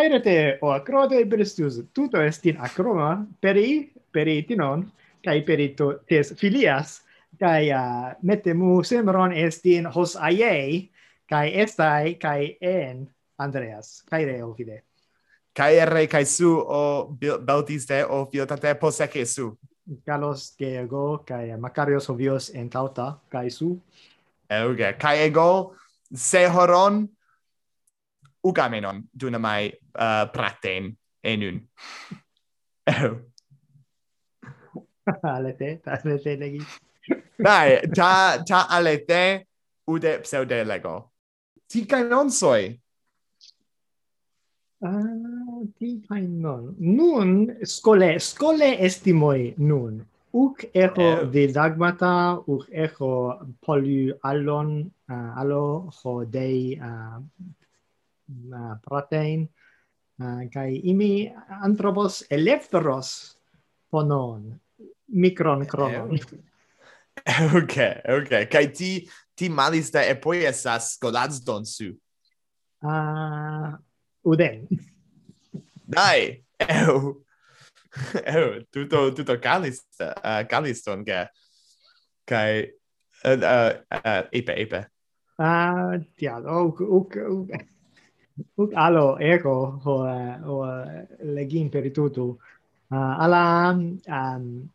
Airete o acrode brestius tuto est in acroma peri peritinon kai perito tes filias kai uh, metemu semron est in hos aiei kai estai kai en Andreas kai reo fide. Kai erre kai su o beltiste o fiotate poseque su. Carlos Diego kai Macarios Ovios en cauta kai su. Euge, kai ego se horon ugamenon dunamai uh, praten enun. Ero. Oh. alete, alete legi. Dai, ta, ta alete ude pseude lego. Ti cainonsoi. Ah, ti cainon. Nun, skole, skole estimoi nun. Uc echo eh. de dagmata, uc echo polu allon, uh, allo, ho dei uh, protein eh, kai imi anthropos elephros ponon micron cronon okay okay kai ti ti malista e poi esas godaz donsu ah uh, uden. Dai eu eu tutto tutto calista uh, eh, caliston ga kai eh, uh, uh, uh, epe epe ah uh, tiado ok ok alo ego ho o legin peritutu uh, ah, ala um,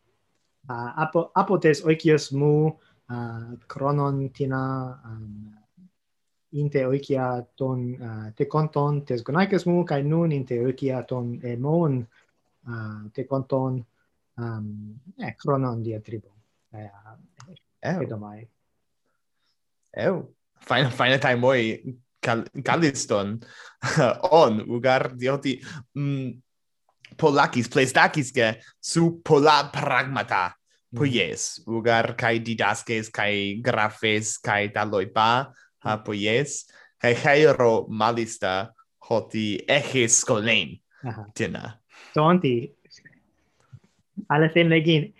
uh, apo, apotes oikios mu uh, chronon tina um, inte oikia ton uh, te konton tes gonaikos mu kai nun inte oikia ton emon uh, te konton um, eh, chronon dia tribo. Eh, uh, edo mai Eu, fine, fine time boy Cal Calliston. On Ugardioti mm, Polakis plestakis ke su pola pragmata. Poies mm. ugar kai didaskes kai grafes kai daloipa ha poies kai heiro malista hoti eches kolein. Tina tonti. Ala sen legin.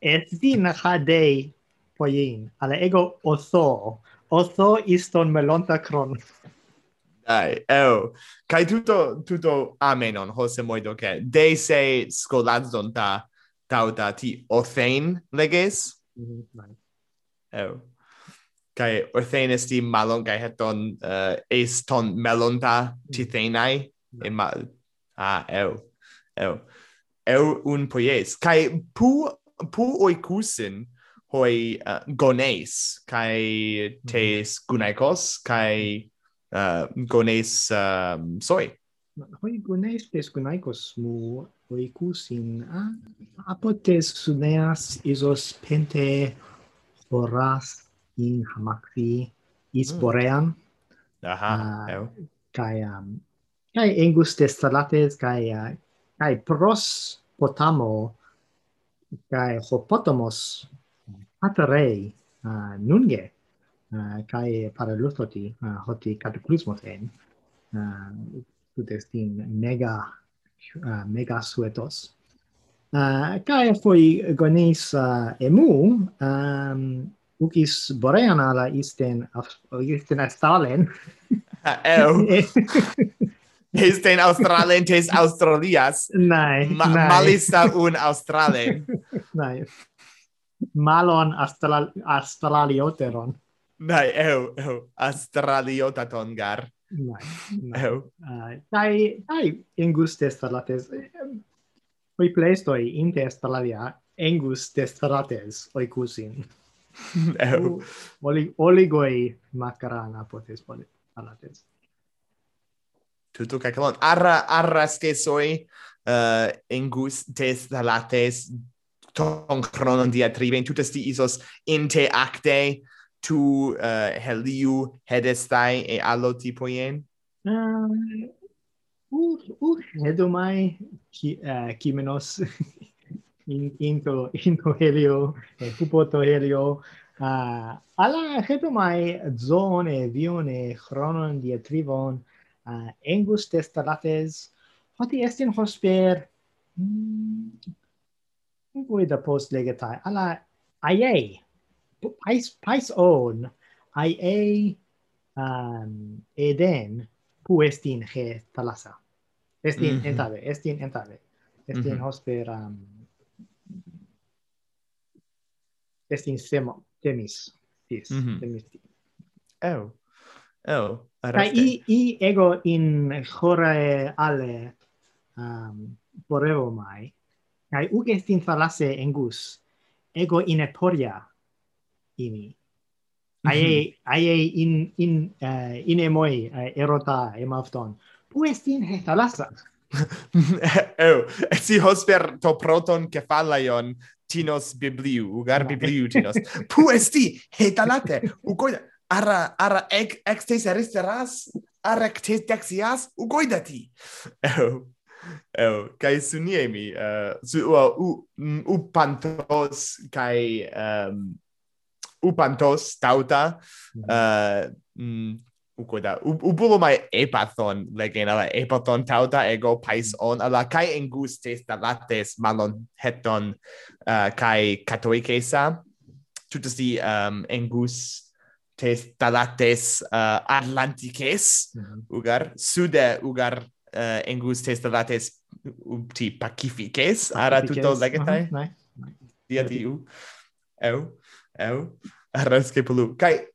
Es din hadei poin ala ego oso. Oso iston melonta kron Dai, eu. Kai tutto tutto amenon Jose Moido ke. de se scolazzon ta tauta ti othein leges. Mm -hmm. Eu. Kai othein esti malon kai heton uh, eh, eston melonta tithenai mm -hmm. e ma ah eu. Eu. Eu un poies. Kai pu pu oikusin hoi eh, uh, gones kai mm-hmm. tes gunaikos kai uh, gones um, soy. Hoi gones tes gonaikos mu oikusin a apotes suneas isos pente horas in hamakti is mm. borean. Aha, uh. Kai um, kai engus testalates kai uh, kai pros potamo kai hopotamos atarei uh, nunge Eh, kai parallelosoti eh, hoti cataclismo ten uh, eh, tutestin mega mega suetos. Uh, kai foi gonis uh, emu ehm, um, ukis borean ala isten isten astalen eo isten australen tes australias. Nai Ma nai. malista un australen. Nai. Malon astral astralioteron. Nai, eu, eu, astraliota tongar. Nai, nai. Eu. Nai, nai, nai, ingus testalates. Oi plestoi in testaladia, ingus testalates oicusin. eu. Oli, oligoi macarana potes palates. Tutu cacalon. Arra, arra stesoi uh, eh, ingus testalates ton cronon diatriben, tutas di isos inte acte, tu uh, heliu hedestai e allo tipoien? Eh, uh, uh u, u hedomai ki, uh, kimenos in, into, into helio, e pupoto helio, uh, alla hedomai mai zone, vione, chronon diatrivon uh, engus testalates hoti estin hosper. Mm, voi da post legetai. Alla aiei pais pais on ia um, eden pu estin he talasa estin mm -hmm. entave estin entave estin mm -hmm. hosper um, estin semo temis tis mm -hmm. temis tis. oh oh kai i i ego in horae ale um, porevo mai kai ugestin falase engus ego in eporia ini. Mhm. Aye aye in in uh, in emoi uh, erota emafton puestin hetalasa eu si hosper to proton kefalion tinos bibliu ugar bibliu tinos. Puesti hetalate ugoida ara ara ek extes aristeras ara extes taxias ugoidati. Eu eu kai suniemi uh, su u, u, u pantos kai um, upantos tauta mm-hmm. uh, mm, ukoda upulomai epathon legena epathon tauta ego pais mm-hmm. on ala kai engustes talates malon heton uh, kai katoikesa tutasi um, engus tes talates uh, atlantiques mm -hmm. ugar sude ugar uh, engus tes talates upti pacifiques ara tutto legetai? Mm-hmm. Uh -huh. dia tiu. Eu eu? Arrasque pulu kai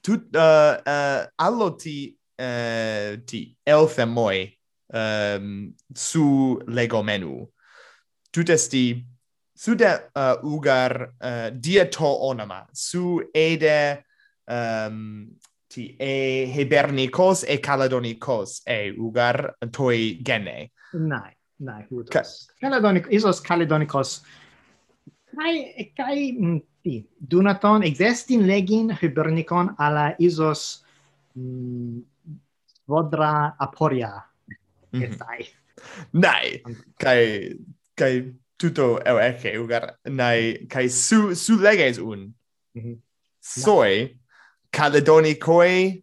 tu uh, eh, uh, eh, allo ti uh, ti elfemoi um, ehm, su legomenu tu testi su de uh, ugar uh, dieto onama. Su ede um, ti e hebernicos e caledonicos e ugar toi gene. Nai nai hutos. Ca caledonicos isos caledonicos kai kai mm, Sì, dunaton existin legin hibernicon alla isos mm, vodra aporia. Mm -hmm. Nai, kai, kai tuto eu ecce, ugar, nai, kai su, su leges un. Mm -hmm. Soi, caledonicoe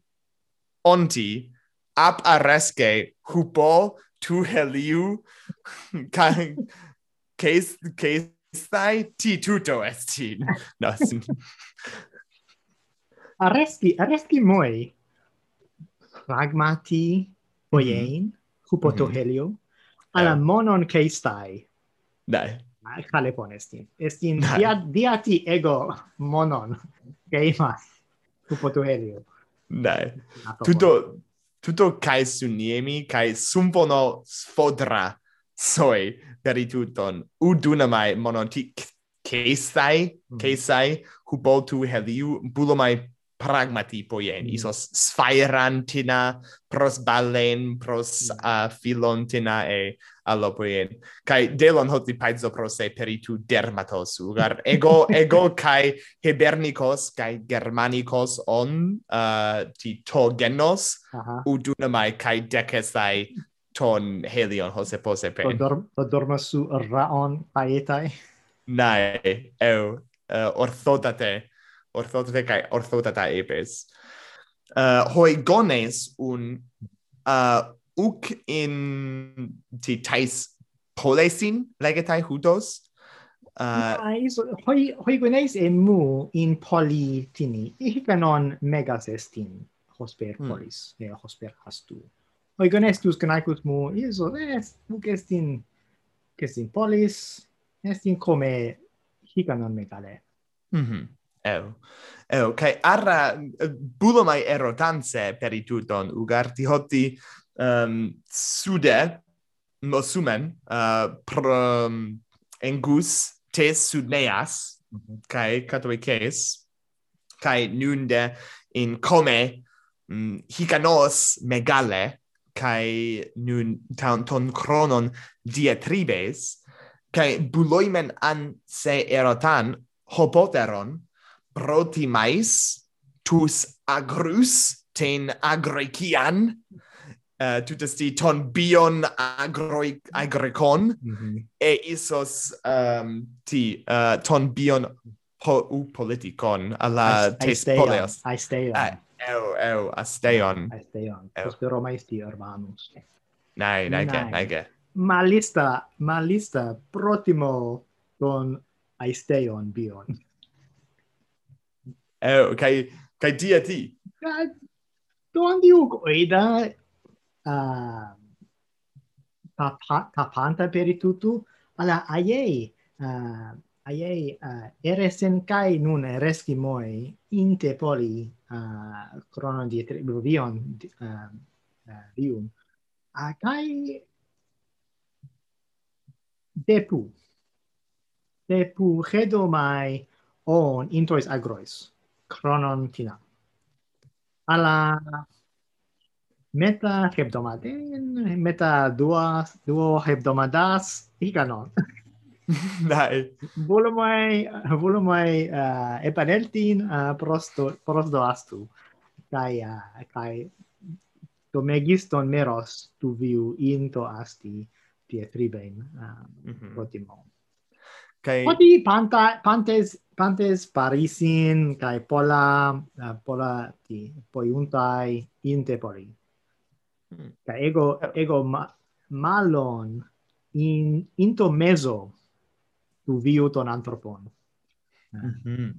onti, ap aresce hupo tu heliu, kai case, case stai ti tutto esti. No, arresti, arresti moi. Pragmati, poiein, mm -hmm. mm -hmm. helio, alla yeah. monon che stai. Dai. Cale ponesti. Estin dia dia, ti ego monon, che ima hupoto helio. Dai. Tutto, tutto kai su niemi, cae sumpono sfodra soi perituton udunamai monoti caesai caesai mm-hmm. hubotu heliu bulomai pragmati poien mm. Mm-hmm. isos sphairantina pros balen pros mm-hmm. uh, filontina e allopoien kai delon hoti paizo prose peritu dermatos ugar ego ego kai hebernicos kai germanicos on uh, ti togenos. Uh -huh. udunamai kai decesai ton helion hose pose pe. Dorm, dorma su raon paetai? Nae, eu, uh, orthotate, orthotate kai orthotata epes. Uh, hoi gones un uh, uc in ti tais polesin legetai hudos, Uh, nice. Hoi, hoi gones e mu in poli tini. Ihic megas estin hosper hmm. polis, eh, mm. ne hosper hastu oigonestus canacus mu ieso est eh, nunc est in est in polis est in come hicanon megale mhm eo eo kai arra bulomai erotanse perituton ugarti hoti um, sude mosumen uh, pro um, engus tes sudneas mm -hmm. kai catoices kai nunde in come mm, hicanos megale kai nun ton, ton chronon diatribes kai buloimen an se erotan hopoteron proti mais tus agrus ten agrecian uh, eh, tutas ti ton bion agroi agricon mm -hmm. e isos um, ti uh, ton bion po u politikon ala tes poleos. I stay eh, on eu, eu, asteion. Asteion. Prospero maisti, hermanos. Nai, nai, kei, kei. Ma lista, Malista, malista, protimo con aisteon bion. Eu, kai, kai dia ti. Don diu goida uh, ehm, tapa, tapanta per tutu, ala aiei, uh, aiei eh, uh, eresen kai nun ereski moi inte poli Ah, uh, cronon dietrebuvion ehm, uh, uh, dium uh, ah, kai depu depu hedomai on intois agrois cronon tina. Alla meta hebdomaden meta dua duo hebdomadas higanon Dai. Volo mai volo mai uh, eh, epaneltin uh, eh, prosto prosto astu. Kai uh, eh, kai to megiston meros tu viu into asti pietriben uh, mm -hmm. protimo. Kai Poti panta pantes pantes parisin kai pola uh, pola ti poiuntai inte poli. Mm. Kai ego ego ma, malon in into meso tu viu ton anthropon. Mm -hmm.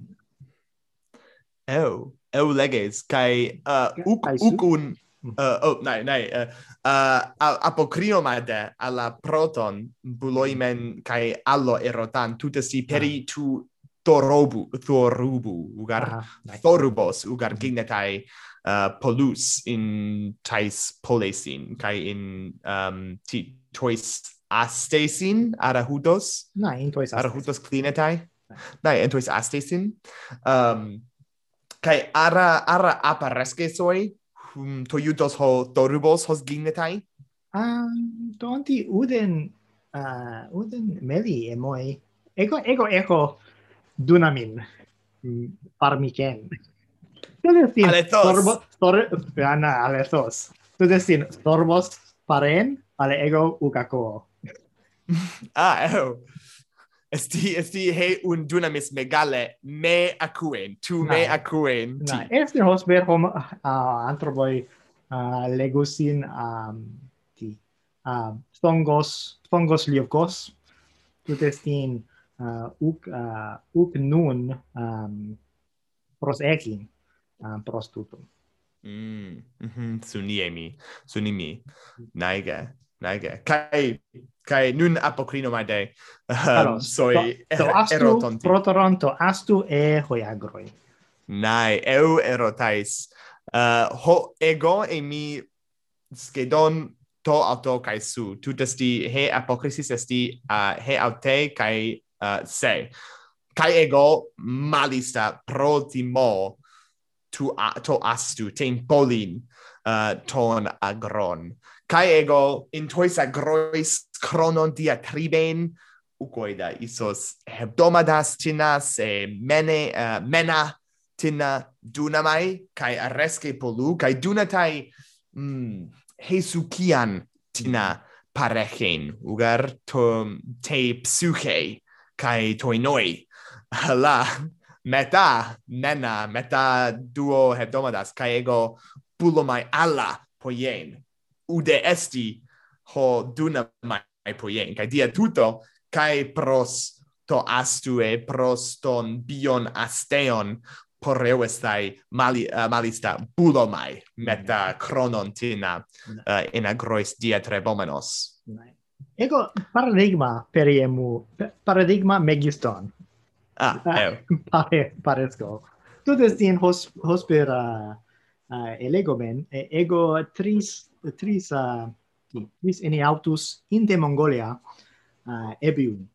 Eu, eu leges, kai uh, uk, ukun, mm. uh, oh, nai, nai, uh, uh, apocrino de alla proton buloimen mm. kai allo erotan tuta si ah. peri tu thorobu, thorubu, ugar ah, thorubos, ugar gignetai uh, polus in tais polesin, kai in um, ti tois astesin arahutos. Nai, entois astesin. Arahutos clinetai. Nai, entois astesin. Um, kai ara ara apareskesoi hum toyutos ho torubos hos gignetai. Um, donti uden uh, uden meli emoi ego ego ego dunamin parmiken. Mm, tu destin sorbos sor ana ah, alethos. Tu destin sorbos paren ale ego ukako. ah, oh. Esti, esti he un dunamis megale me acuen, tu me acuen ti. Nah, esti hosber hom uh, antroboi uh, legusin um, ti. Uh, stongos, stongos liokos, tut estin uh, uc, uh, uc nun um, pros ecin, um, pros tutum. Mm. Mhm, mm -hmm. Sunimi, sunimi, naige. Nage. Kai kai nun apocrino mai day. Um, soi so, er, so astu, ero tonti. Pro Toronto astu e hoiagroi. Nai, eu erotais. Uh, ho ego e mi skedon to auto kai su. tutesti he apocrisis esti uh, he aute kai uh, se. Kai ego malista pro timo tu a, to astu ten polin uh, ton agron kai ego in toisa grois chronon diatriben ukoida isos hebdomadas tinas e mene uh, mena tina dunamai kai areske polu kai dunatai mm, hesukian tina parechen ugar to te psuche kai toinoi la meta mena meta duo hebdomadas kai ego pulomai alla poien ude esti ho duna mai poien. Kai dia tuto kai pros to astue proston bion asteon por eu estai mali uh, malista bulomai meta chronontina uh, eh, in agrois dia trebomenos ego paradigma periemu paradigma megiston. Ah, ah eu. pare paresco. Tu destin hos hospera uh, eh, elegomen ego tris tris uh, tris in autus in de Mongolia eh, uh, ebium.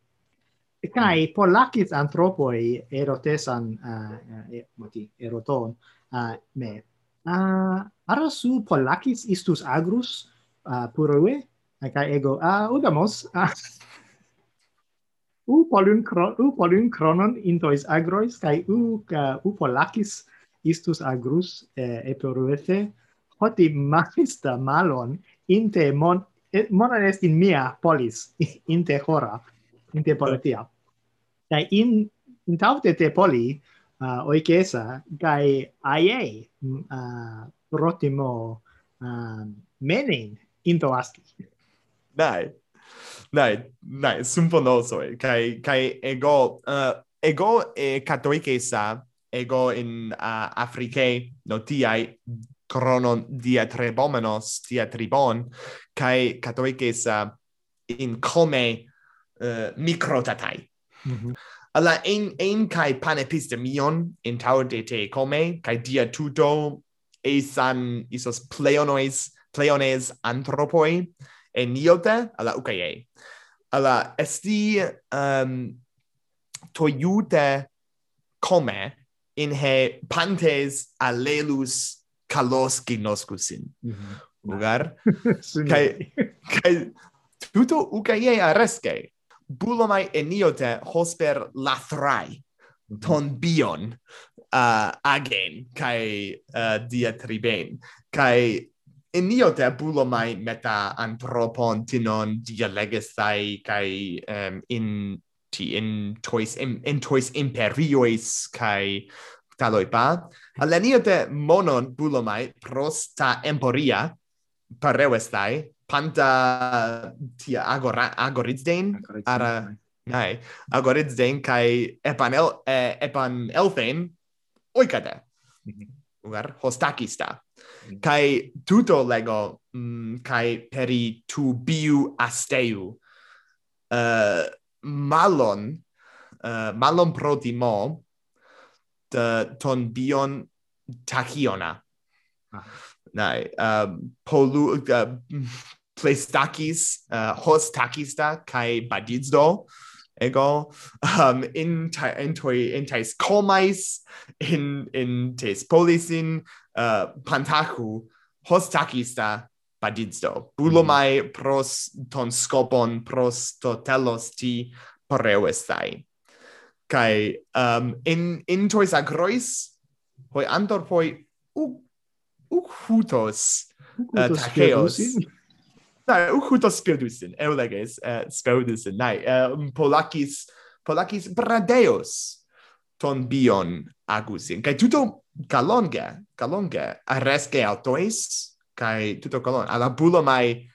Kai polacis anthropoi erotesan uh, moti eroton uh, me. Uh, ara su istus agrus uh, purue kai ego a uh, udamos uh, u polun kron, u polun cronon intois agrois kai u uh, u polacis istus agrus eh, eperuete hoti magista malon inte mon monon est in mia polis inte hora inte politia. Kai in in taute te poli uh, oikesa kai aie mm, uh, rotimo uh, um, menin into asti. Dai dai dai symponoso eh. kai kai ego uh, ego eh, e katoikesa ego in uh, no notiai chronon diatribomenos diatribon kai katoikes uh, in come uh, microtatai mm -hmm. alla ein ein kai panepistemion in tau de te come kai dia tuto esan isos pleonois pleones anthropoi eniote alla ukaye alla esti um toiute come in he pantes allelus kalos noskusin. Mm -hmm. Kai kai tuto ukaye areske. Bulomai eniote hosper lathrai mhm. ton bion uh, agen kai uh, diatriben kai eniote bulomai meta anthropon tinon dialegesai kai um, in ti in tois in, in tois imperiois kai taloi pa Aleniote monon bulomai prosta emporia pareu estai. Panta tia agora agorizdein ara nai agorizdein kai epanel eh, epan elfen oikade mm ugar hostakista. Mhm. Kai tuto lego mm, kai peri tu biu asteu. Uh, malon uh, malon pro timo ton bion tachiona. Ah. Nai, um, polu, uh, plestakis, uh, hos takista, kai badidzo, ego, um, in, in, in tais comais, in, in tes polisin, uh, pantaku, hos takista, badidzo. Bulomai mm. pros ton scopon, pros to telos ti pareu estai kai um in in tois agrois hoi antor poi u u hutos uh, tacheos na u hutos spirdusin eu uh, spirdusin nai um, polakis polakis bradeos ton bion agusin. Kai tuto calonga calonga arresque autois kai tuto calon ala bulo mai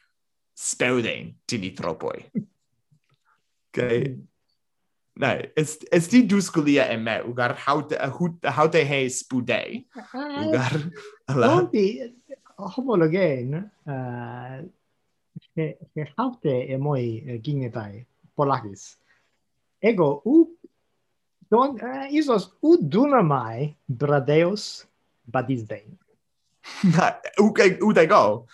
spelden tinitropoi kai Nej, est esti du skulle e me ugar haute haute haute eh, he spude. Ugar. ala. Onti homologen eh he haute e moi eh, ginetai polakis. Ego u don eh, isos u dunamai bradeos badisdein. Na, u u go.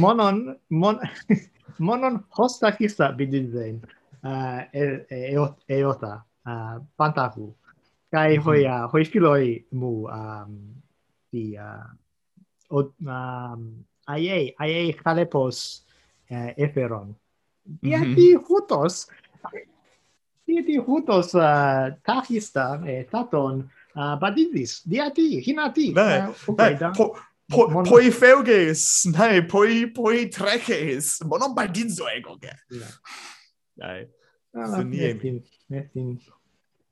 Monon mon monon hostakista bidisdein uh, e, e, e ota ah, uh, pantaku kai mm -hmm. hoi uh, hoi filoi mu um di uh, o um ai ai kalepos uh, eferon. Dia mm -hmm. di hutos dia di hutos uh, tahista e eh, taton uh, badidis. Dia di hinati ne, uh, okay, ne, po, po, mon... poi feuges, nei, poi, poi treces, monon badidzo ego, yeah. Dai. Ah, Suniemi. Nessin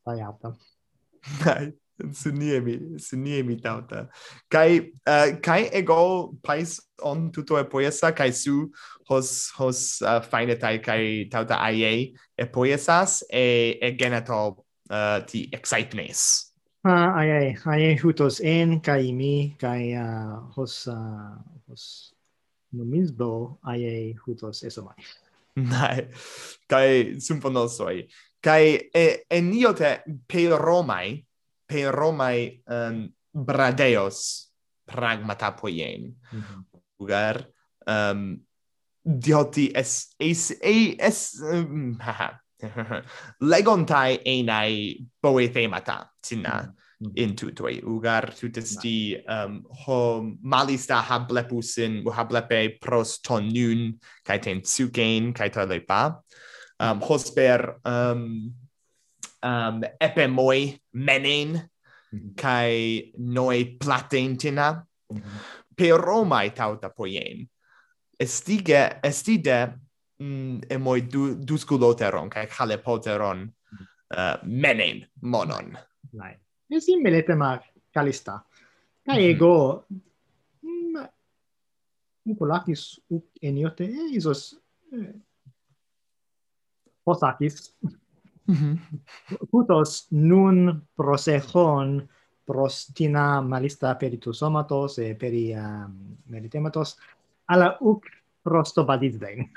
sbagliata. Dai. Suniemi, suniemi tauta. Kai uh, kai ego pais on tuto e poesa kai su hos hos uh, fine tai kai tauta ie e poesas e e genato uh, eh, ti excitements. Ah, ai ai ai hutos en kai mi kai uh, hos uh, hos numisbo ai hutos esomai. Nai. Kai symphonosoi. Kai e, eniote pe Romai, pe Romai um, bradeos pragmata poien Mm -hmm. Ugar, um, dioti es, es, es, es ehm, um, haha. legontai enai boethemata sinna. Mm -hmm. Mm-hmm. in tutoi ugar tutesti um ho malista hablepusin u hablepe pros tonun kai ten tsugain kai tolepa um hosper um um epemoi menen mm-hmm. kai noi platentina mm -hmm. per romai tauta poien estige estide mm, emoi du, dusculoteron kai halepoteron mm-hmm. uh, menen monon. Right e simbeletemar kalista. Kai mm -hmm. ego mm, ukolakis uk eniote isos eh, posakis. Mm -hmm. Putos nun prosehon prostina malista peritus somatos e peri um, meritematos ala uc prosto badizdein.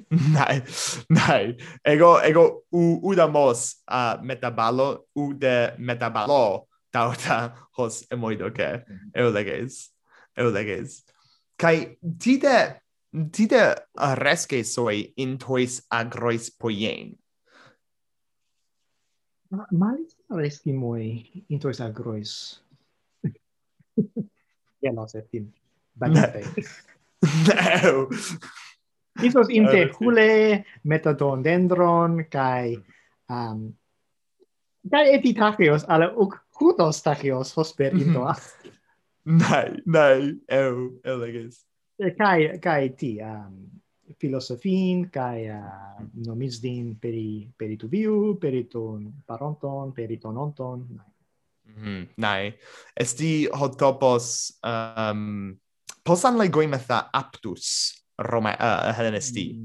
nein, nein. Ego, ego u, u da mos uh, metaballo, u de metaballo tauta hos emoido ke mhm. eu leges. Eu leges. Kai tide tide resque soi in tois agrois poien. Ma, malis resci moi in tois agrois. ja, no, se tim. Banate. no. Isos ah, inter hule, metadondendron, kai um, kai epitachios ala uk hutos tachios hosperintoa. Mm-hmm. Mm -hmm. Nai, nai, eu, eleges. Kai, kai ti, um, filosofin, kai uh, nomis din peri, peri tu viu, peri ton paronton, peri ton onton, nai. Mm -hmm. Nai, esti hot topos, um, posan legoimetha aptus, Roma uh, Hellenisti.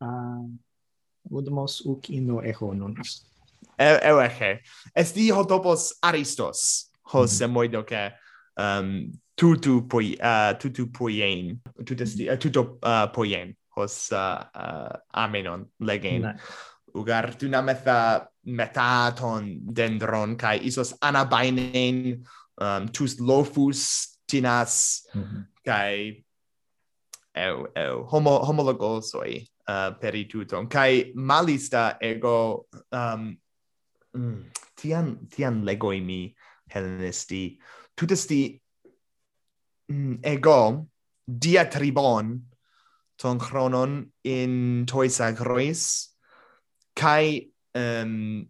Uh, udmos uk ino ehonon. E, eueche. Es di hotopos aristos, hos mm. emoidoke um, tutu poi uh, tutu poien tutesti uh, tuto uh, poien hos uh, uh, amenon legen no. ugar tuna metha metaton dendron kai isos anabainen um, tus lofus tinas mm -hmm. kai eu eu homo homologosoi uh, perituton kai malista ego um mm, tian tian legoimi hellenisti tutesti mm, ego diatribon ton chronon in tois grois kai um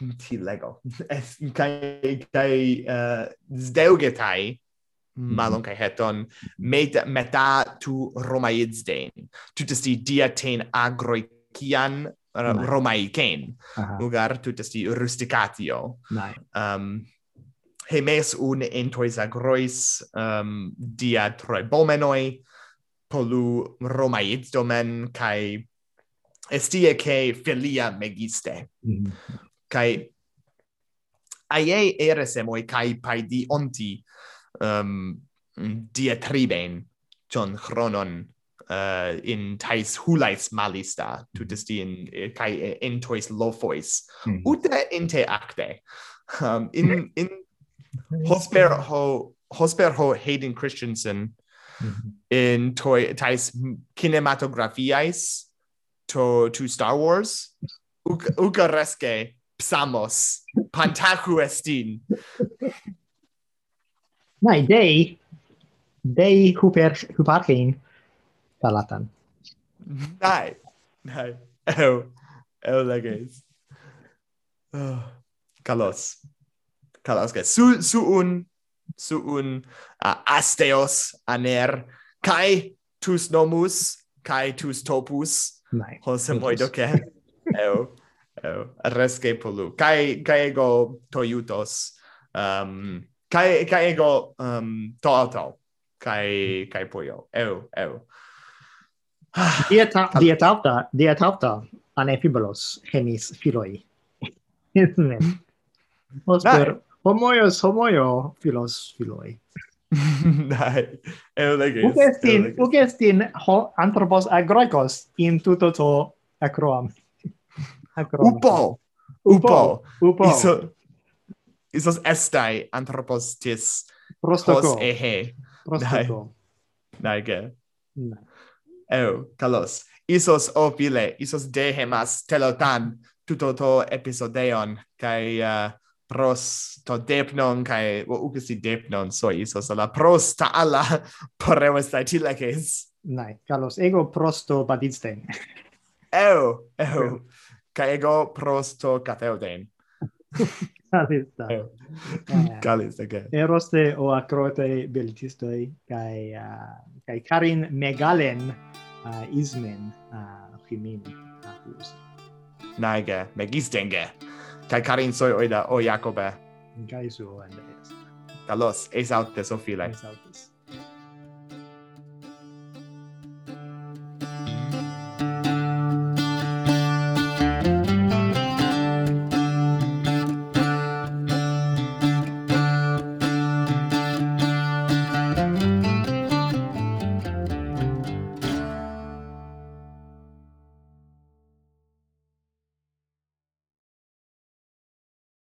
mutilego. Es kai kai eh, uh, zdeugetai mm. malon kai heton meta meta tu romaizdein. Tutesti diaten agroikian uh, eh, agroikian romaiken lugar tu Ugar tutesti rusticatio. Nice. Um, hemes un entois agrois um, dia troebomenoi polu romaizdomen kai estie che filia megiste. Mm -hmm kai aiei eresemoi kai paidi onti um, diatriben ton chronon uh, in tais hulais malista tutis di in eh, kai eh, entois lofois mm. ute inte acte um, in hmm. in hosper ho hosper ho Hayden Christensen mm -hmm. in toy tais kinematografiais to to Star Wars ucaresque psamos pantaku estin Nai dei dei huper huparkein talatan Nai Nai. Eu eu leges oh. Ah, Kalos. Kalos ges su su un su un uh, asteos aner. Kai tus nomus kai tus topus. Nai. Hosem oidoke. eu. Eh, rescepolu kai kai ego toyutos. Um kai kai ego um to kai kai poyo eu eu dieta dieta alta dieta alta anefibolos hemis filoi. Osper, homoios homoio filos filoi. Dai, eu legis. Ugestin, ugestin ho anthropos agroikos in tuto to acroam. Upo! Upo! Upo! Iso... Isos estai anthropostis Prostoko. Hos ehe. Prostoko. Dai, ge. No. Eu, kalos. Isos opile, isos dehemas telotan tutoto episodeon, kai uh, pros to depnon, kai o ukisi depnon, so isos ala prosta alla porreus tai tilakes. Nai, kalos, ego prosto badisten. eu, eu. eu caego prosto cateoden. Calista. Eh. Calista, che. Eros te o acrote beltistoi, cae, uh, cae carin megalen uh, ismen uh, chimin. acus. Naige, megistenge, cae carin soi oida o Jacobe. Kai suo, Andreas. Talos, eis autes o filae. Eis autes.